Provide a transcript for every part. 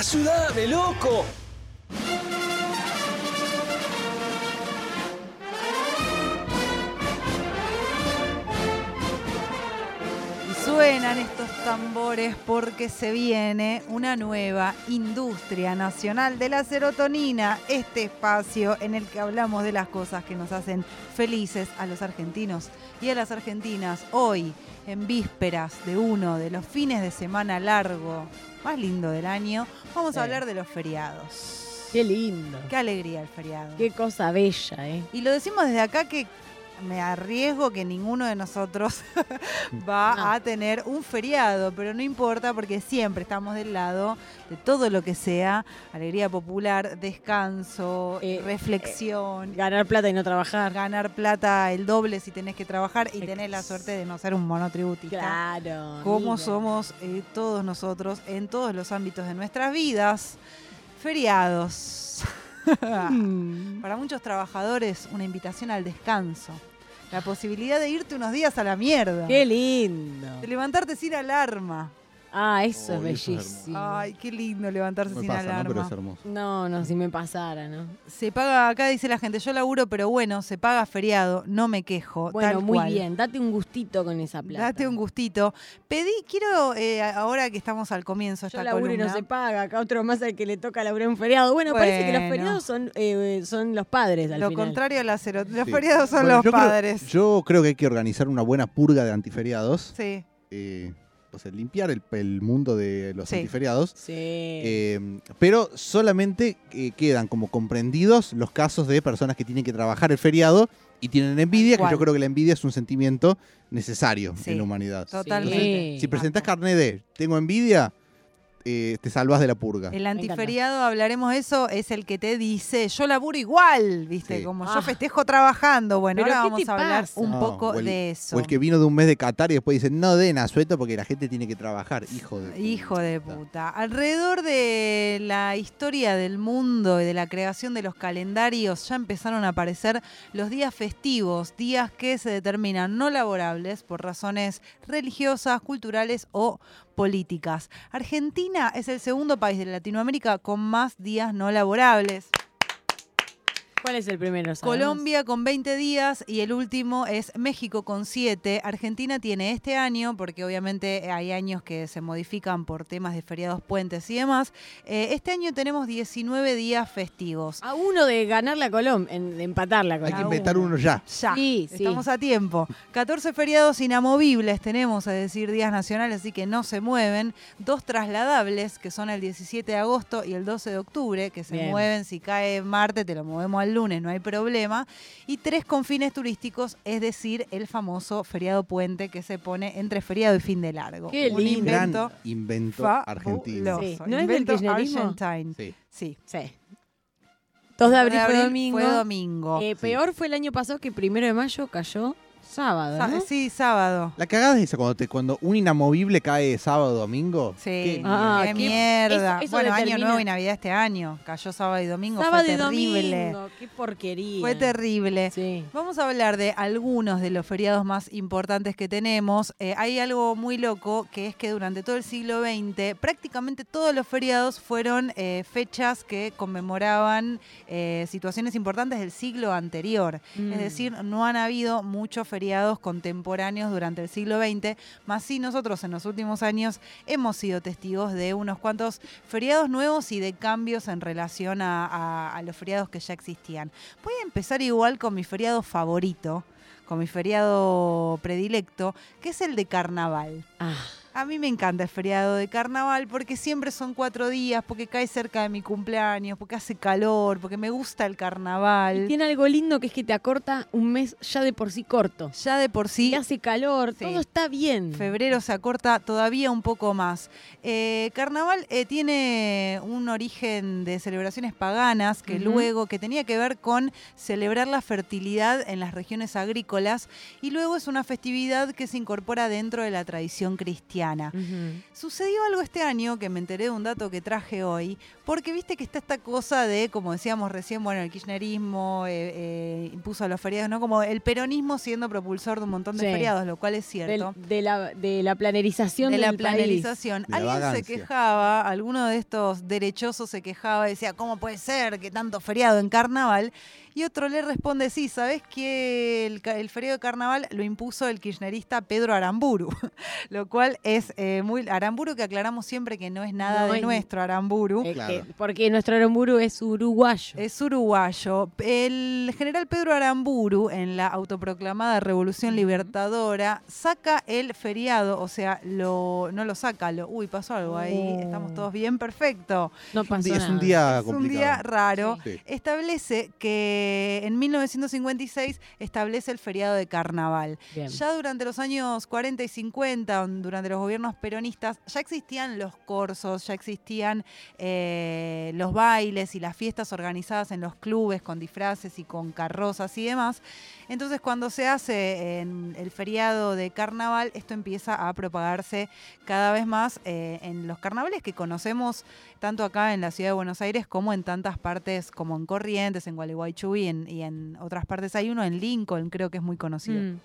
¡Ayúdame, loco! Y suenan estos tambores porque se viene una nueva industria nacional de la serotonina, este espacio en el que hablamos de las cosas que nos hacen felices a los argentinos y a las argentinas. Hoy, en vísperas de uno de los fines de semana largo más lindo del año, vamos a hablar de los feriados. Qué lindo. Qué alegría el feriado. Qué cosa bella, ¿eh? Y lo decimos desde acá que me arriesgo que ninguno de nosotros va No. a tener un feriado, pero no importa porque siempre estamos del lado de todo lo que sea alegría popular, descanso, Eh, reflexión. Ganar plata y no trabajar. Ganar plata el doble si tenés que trabajar y tenés la suerte de no ser un monotributista. Claro. Como mira. somos eh, todos nosotros en todos los ámbitos de nuestras vidas. Feriados. Mm. Para muchos trabajadores, una invitación al descanso. La posibilidad de irte unos días a la mierda. Qué lindo. De levantarte sin alarma. Ah, eso es Oh, eso es bellísimo. Ay, qué lindo levantarse me sin pasa, ¿no? alarma. Pero es hermoso. No, no, si me pasara, ¿no? Se paga, acá dice la gente, yo laburo, pero bueno, se paga feriado, no me quejo. Bueno, tal muy cual. bien. Date un gustito con esa plata. Date un gustito. Pedí, quiero, eh, ahora que estamos al comienzo de Yo esta laburo y no columna, se paga. Acá otro más al que le toca laburar un feriado. Bueno, parece que los feriados son, eh, son los padres al lo final. contrario a la cero. Los Sí. feriados son Bueno, los yo creo- padres. yo creo que hay que organizar una buena purga de antiferiados. Sí. eh, o sea, limpiar el, el mundo de los Sí. antiferiados. Sí. eh, pero solamente eh, quedan como comprendidos los casos de personas que tienen que trabajar el feriado y tienen envidia, que yo creo que la envidia es un sentimiento necesario Sí, en la humanidad. Totalmente. Si presentás carnet de tengo envidia, eh, te salvas de la purga. El antiferiado, hablaremos de eso, es el que te dice, yo laburo igual, ¿viste? Sí. Como Ah. yo festejo trabajando. Bueno, ¿Pero ahora vamos a hablar pasa? un No, poco el- de eso. O el que vino de un mes de Qatar y después dice, no den asueto porque la gente tiene que trabajar. Hijo de Hijo de puta. Alrededor de la historia del mundo y de la creación de los calendarios ya empezaron a aparecer los días festivos, días que se determinan no laborables por razones religiosas, culturales o políticas. Argentina es el segundo país de Latinoamérica con más días no laborables. ¿Cuál es el primero? Colombia con 20 días y el último es México con 7. Argentina tiene este año, porque obviamente hay años que se modifican por temas de feriados, puentes y demás. eh, este año tenemos 19 días festivos. A uno de ganar la Colombia, de empatar la Hay Colombia. que Cada inventar uno. ya. Ya, Sí, sí. estamos a tiempo. 14 feriados inamovibles tenemos, es decir, días nacionales, así que no se mueven. Dos trasladables, que son el 17 de agosto y el 12 de octubre, que se Bien. mueven. Si cae Marte, te lo movemos al lunes, no hay problema. Y tres con fines turísticos, es decir, el famoso feriado puente que se pone entre feriado y fin de largo. Qué Un lindo. Gran invento invento fabuloso. argentino. Sí. ¿No es del Invento kirchnerismo? argentine. Sí. Sí. Sí. 2 de abril, fue domingo. Fue domingo. Eh, peor fue el año pasado que primero de mayo cayó sábado, Sa- ¿no? Sí, sábado. La cagada es esa, cuando, te, cuando un inamovible cae sábado o domingo. Sí, Qué Ah, qué qué- mierda. eso- eso bueno, año nuevo y Navidad este año. Cayó sábado y domingo. sábado fue y terrible. domingo. Qué porquería. Fue terrible. Sí. Vamos a hablar de algunos de los feriados más importantes que tenemos. Eh, hay algo muy loco que es que durante todo el siglo XX prácticamente todos los feriados fueron eh, fechas que conmemoraban eh, situaciones importantes del siglo anterior. Mm. Es decir, no han habido muchos feriados contemporáneos durante el siglo XX, más sí nosotros en los últimos años hemos sido testigos de unos cuantos feriados nuevos y de cambios en relación a, a- a los feriados que ya existían. Voy a empezar igual con mi feriado favorito, con mi feriado predilecto, que es el de carnaval. Ah, A mí me encanta el feriado de carnaval porque siempre son cuatro días, porque cae cerca de mi cumpleaños, porque hace calor, porque me gusta el y carnaval. tiene algo lindo que es que te acorta un mes ya de por sí corto. Ya de por sí Y hace calor, Sí. todo está bien. Febrero se acorta todavía un poco más. Eh, Carnaval eh, tiene un origen de celebraciones paganas que luego que tenía que ver con celebrar la fertilidad en las regiones agrícolas y luego es una festividad que se incorpora dentro de la tradición cristiana. Sucedió algo este año que me enteré de un dato que traje hoy, porque viste que está esta cosa de, como decíamos recién, bueno, el kirchnerismo eh, eh, impuso a los feriados, ¿no? Como el peronismo siendo propulsor de un montón de Sí. feriados, lo cual es Del- cierto. de, la, de la planerización de la país. planerización. La Alguien se quejaba, alguno de estos derechosos se quejaba y decía, ¿cómo puede ser que tanto feriado en carnaval? Y otro le responde, sí, ¿sabés que el, el feriado de carnaval lo impuso el kirchnerista Pedro Aramburu? lo cual es eh, muy... Aramburu que aclaramos siempre que no es nada No de es- nuestro Aramburu. Eh, Claro. porque nuestro Aramburu es uruguayo. Es uruguayo. El general Pedro Aramburu, en la autoproclamada Revolución Libertadora, saca el feriado, o sea, lo, no lo saca, lo, uy, pasó algo ahí, Oh. estamos todos bien, perfecto. no Un pasó día- es un nada. día Es un complicado. día raro. Sí. Establece que en 1956 establece el feriado de carnaval. Bien. Ya durante los años 40 y 50, durante los gobiernos peronistas, ya existían los corsos, ya existían eh, los bailes y las fiestas organizadas en los clubes con disfraces y con carrozas y demás. Entonces cuando se hace en el feriado de carnaval, esto empieza a propagarse cada vez más eh, en los carnavales que conocemos tanto acá en la ciudad de Buenos Aires como en tantas partes como en Corrientes, en Gualeguaychú y en, y en otras partes. Hay uno en Lincoln, creo que es muy conocido. Mm.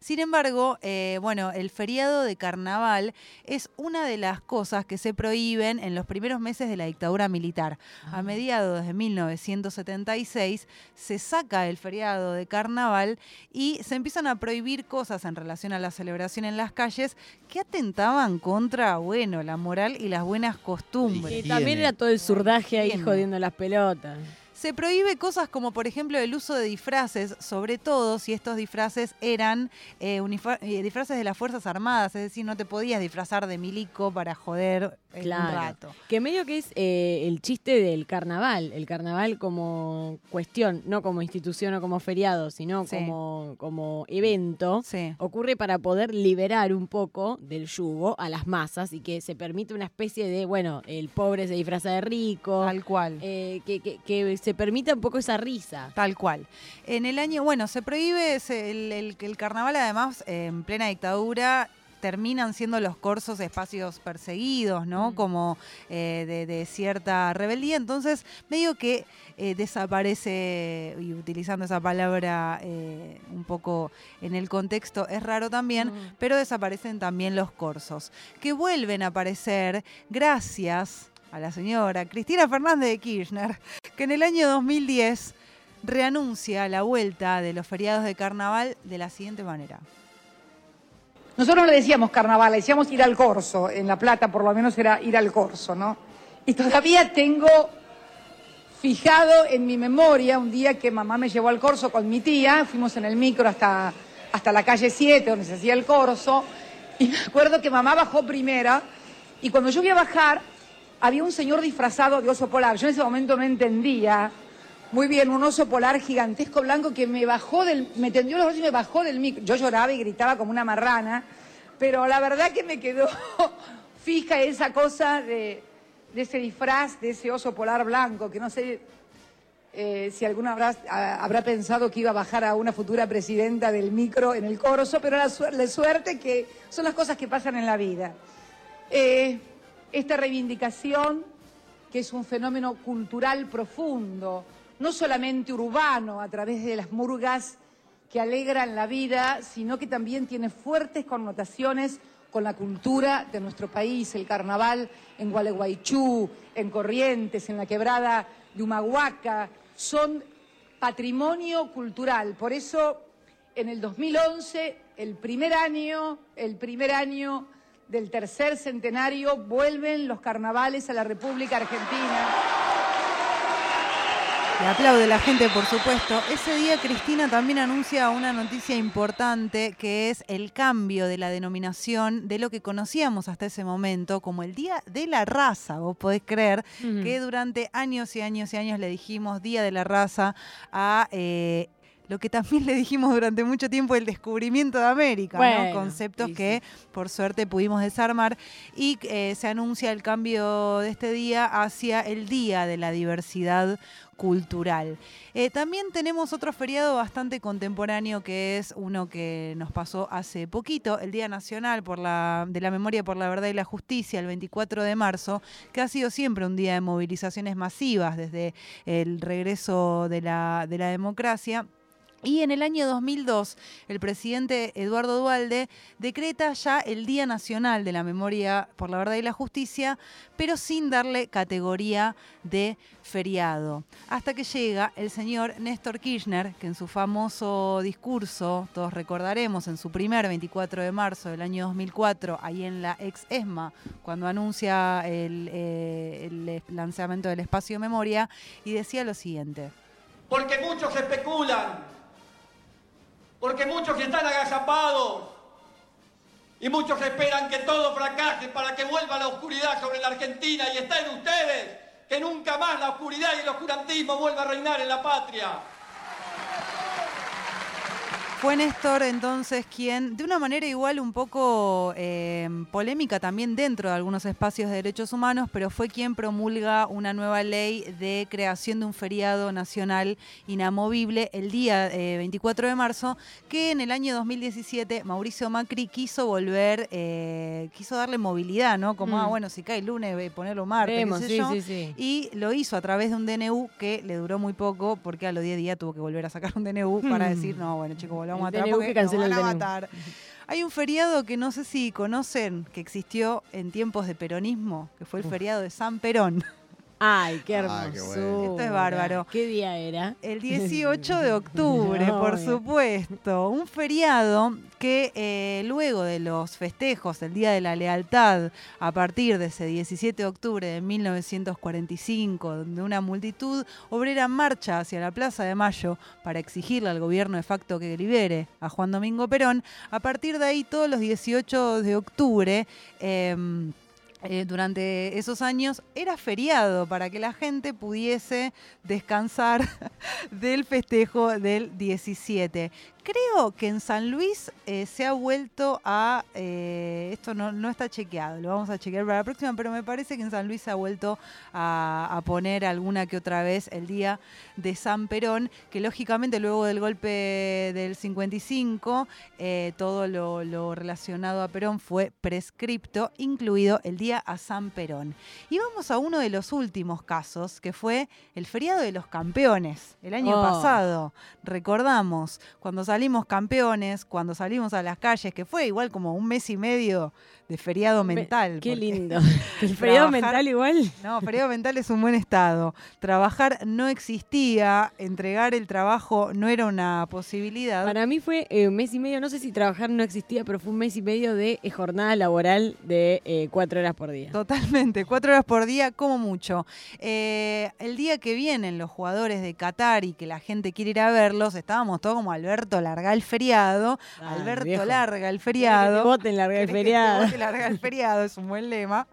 Sin embargo, eh, bueno, el feriado de carnaval es una de las cosas que se prohíben en los primeros meses de la dictadura militar. Ah. A mediados de 1976 se saca el feriado de carnaval y se empiezan a prohibir cosas en relación a la celebración en las calles que atentaban contra, bueno, la moral y las buenas costumbres. Y también era todo el surdaje ahí jodiendo las pelotas. Se prohíbe cosas como, por ejemplo, el uso de disfraces, sobre todo si estos disfraces eran eh, eh, disfraces de las Fuerzas Armadas, es decir, no te podías disfrazar de milico para joder eh, un rato. Que medio que es eh, el chiste del carnaval. El carnaval como cuestión, no como institución o como feriado, sino Sí. como, como evento. Sí. Ocurre para poder liberar un poco del yugo a las masas y que se permite una especie de, bueno, el pobre se disfraza de rico, Tal cual. eh, que, que- que se permita un poco esa risa. Tal cual. En el año, bueno, se prohíbe se- el, el- el carnaval, además, en plena dictadura, terminan siendo los corsos espacios perseguidos, ¿no? Mm. Como eh, de, de cierta rebeldía. Entonces, medio que eh, desaparece, y utilizando esa palabra eh, un poco en el contexto, es raro también, Mm. pero desaparecen también los corsos, que vuelven a aparecer gracias a la señora Cristina Fernández de Kirchner, que en el año 2010 reanuncia la vuelta de los feriados de carnaval de la siguiente manera. Nosotros no le decíamos carnaval, le decíamos ir al corso. En La Plata, por lo menos, era ir al corso, ¿no? Y todavía tengo fijado en mi memoria un día que mamá me llevó al corso con mi tía, fuimos en el micro hasta, hasta la calle 7, donde se hacía el corso, y me acuerdo que mamá bajó primera, y cuando yo fui a bajar, había un señor disfrazado de oso polar. Yo en ese momento no entendía muy bien, un oso polar gigantesco blanco que me bajó del, me tendió los brazos y me bajó del micro. Yo lloraba y gritaba como una marrana, pero la verdad que me quedó fija esa cosa de, ese disfraz, de ese oso polar blanco, que no sé eh, si alguna habrá, pensado que iba a bajar a una futura presidenta del micro en el corso, pero la, suer- la suerte que son las cosas que pasan en la vida. Eh, esta reivindicación, que es un fenómeno cultural profundo, no solamente urbano a través de las murgas que alegran la vida, sino que también tiene fuertes connotaciones con la cultura de nuestro país, el carnaval en Gualeguaychú, en Corrientes, en la quebrada de Humahuaca, son patrimonio cultural. Por eso, en el 2011, el primer año, el primer año del tercer centenario, vuelven los carnavales a la República Argentina. Le aplaude la gente, por supuesto. Ese día Cristina también anuncia una noticia importante que es el cambio de la denominación de lo que conocíamos hasta ese momento como el Día de la Raza. Vos podés creer que durante años y años y años le dijimos Día de la Raza a... eh, lo que también le dijimos durante mucho tiempo, el descubrimiento de América, conceptos sí, que por suerte pudimos desarmar y eh, se anuncia el cambio de este día hacia el Día de la Diversidad Cultural. Eh, también tenemos otro feriado bastante contemporáneo que es uno que nos pasó hace poquito, el Día Nacional por la, de la Memoria por la Verdad y la Justicia, el 24 de marzo, que ha sido siempre un día de movilizaciones masivas desde el regreso de la, de la democracia. Y en el año 2002, el presidente Eduardo Dualde decreta ya el Día Nacional de la Memoria por la Verdad y la Justicia, pero sin darle categoría de feriado. Hasta que llega el señor Néstor Kirchner, que en su famoso discurso, todos recordaremos, en su primer 24 de marzo del año 2004, ahí en la ex ESMA, cuando anuncia el, eh, el lanzamiento del espacio memoria, y decía lo siguiente. Porque muchos especulan, porque muchos están agazapados y muchos esperan que todo fracase para que vuelva la oscuridad sobre la Argentina y está en ustedes que nunca más la oscuridad y el oscurantismo vuelva a reinar en la patria. Fue Néstor entonces quien, de una manera igual un poco eh, polémica también dentro de algunos espacios de derechos humanos, pero fue quien promulga una nueva ley de creación de un feriado nacional inamovible el día eh, 24 de marzo, que en el año 2017 Mauricio Macri quiso volver, eh, quiso darle movilidad, ¿no? Como, Mm. ah, bueno, si cae el lunes, eh, ponerlo martes, qué Vemos, sé sí, yo. sí, sí. Y lo hizo a través de un DNU que le duró muy poco, porque a los 10 días tuvo que volver a sacar un DNU para decir, no, bueno, chicos, volvamos Hmm. El porque nos van a matar. Hay un feriado que no sé si conocen, que existió en tiempos de peronismo, que fue el feriado de San Perón. Ay, qué Ah, hermoso. qué bueno. Esto es bárbaro. ¿Qué día era? El 18 de octubre, No, por supuesto. Un feriado que eh, luego de los festejos del Día de la Lealtad, a partir de ese 17 de octubre de 1945, donde una multitud obrera marcha hacia la Plaza de Mayo para exigirle al gobierno de facto que libere a Juan Domingo Perón, a partir de ahí todos los 18 de octubre... em, eh, durante esos años era feriado para que la gente pudiese descansar del festejo del 17. Creo que en San Luis eh, se ha vuelto a... eh, esto no, no está chequeado, lo vamos a chequear para la próxima, pero me parece que en San Luis se ha vuelto a, a poner alguna que otra vez el día de San Perón, que lógicamente luego del golpe del 55, eh, todo lo, lo relacionado a Perón fue prescripto, incluido el día a San Perón. Y vamos a uno de los últimos casos, que fue el feriado de los campeones, el año Oh. pasado. Recordamos, cuando salimos campeones, cuando salimos a las calles, que fue igual como un mes y medio de feriado Me- mental. Qué lindo. El feriado Trabajar- mental igual. no, feriado mental es un buen estado. Trabajar no existía, entregar el trabajo no era una posibilidad. Para mí fue eh, un mes y medio, no sé si trabajar no existía, pero fue un mes y medio de eh, jornada laboral de eh, cuatro horas por día. Totalmente, cuatro horas por día como mucho. El día que vienen los jugadores de Qatar y que la gente quiere ir a verlos, estábamos todos como Alberto larga el feriado, Alberto viejo. larga el feriado. voten larga el ¿Querés que te feriado. Larga el feriado, es un buen lema.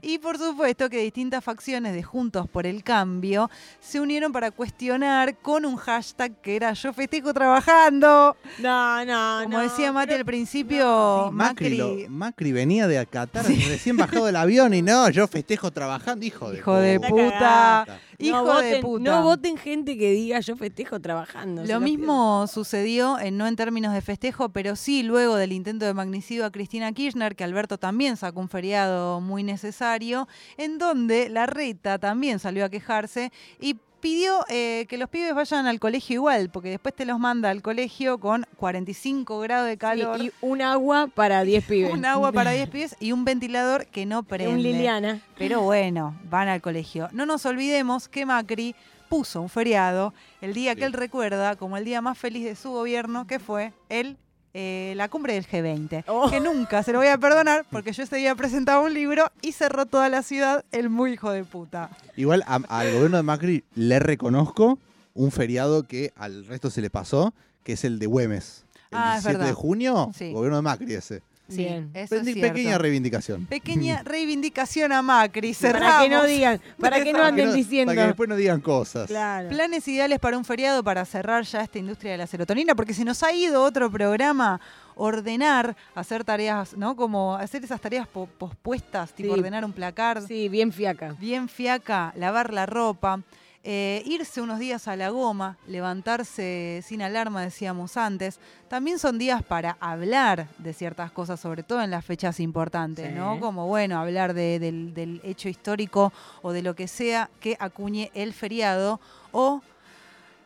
Y por supuesto que distintas facciones de Juntos por el Cambio se unieron para cuestionar con un hashtag que era yo festejo trabajando. No, no, Como no, decía Mati al principio, Sí, Macri, Macri, lo- Macri venía de Qatar recién bajado del avión y no, yo festejo trabajando, hijo de hijo de puta. Hijo no de voten, puta. No voten gente que diga yo festejo trabajando. Lo mismo sucedió, en, no en términos de festejo, pero sí luego del intento de magnicidio a Cristina Kirchner, que Alberto también sacó un feriado muy necesario, en donde la reta también salió a quejarse y pidió eh, que los pibes vayan al colegio igual, porque después te los manda al colegio con 45 grados de calor, Sí, y un agua para 10 pibes. un agua para 10 pibes y un ventilador que no prende. Un Liliana. Pero bueno, van al colegio. No nos olvidemos que Macri puso un feriado el día que él recuerda como el día más feliz de su gobierno, que fue el, eh, la cumbre del G20. Oh. Que nunca se lo voy a perdonar porque yo ese día presentaba un libro y cerró toda la ciudad el muy hijo de puta. Igual a- al gobierno de Macri le reconozco un feriado que al resto se le pasó, que es el de Güemes. El Ah, es 17 de junio, Sí. gobierno de Macri ese. Sí, Bien. eso es cierto. Pequeña reivindicación. Pequeña reivindicación a Macri. Cerramos. Para que no digan, para que no Para que anden no- diciendo. Para que después no digan cosas. Claro. Planes ideales para un feriado para cerrar ya esta industria de la serotonina, porque se nos ha ido otro programa, ordenar, hacer tareas, ¿no? Como hacer esas tareas po- pospuestas, tipo Sí. ordenar un placar, Sí, bien fiaca. bien fiaca, lavar la ropa, eh, irse unos días a la goma, levantarse sin alarma, decíamos antes. También son días para hablar de ciertas cosas, sobre todo en las fechas importantes, Sí. ¿no? Como, bueno, hablar de- del, del hecho histórico o de lo que sea que acuñe el feriado o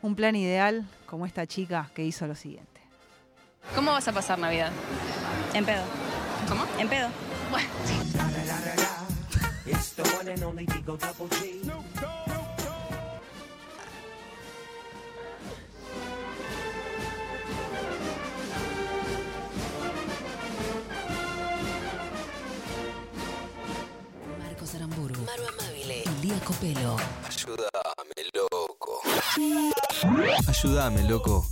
un plan ideal como esta chica que hizo lo siguiente. ¿Cómo vas a pasar Navidad? En pedo. ¿Cómo? En pedo. Marcos Aramburu, Maru Amabile, Lía Copelo. Ayúdame, loco. Ayúdame, loco.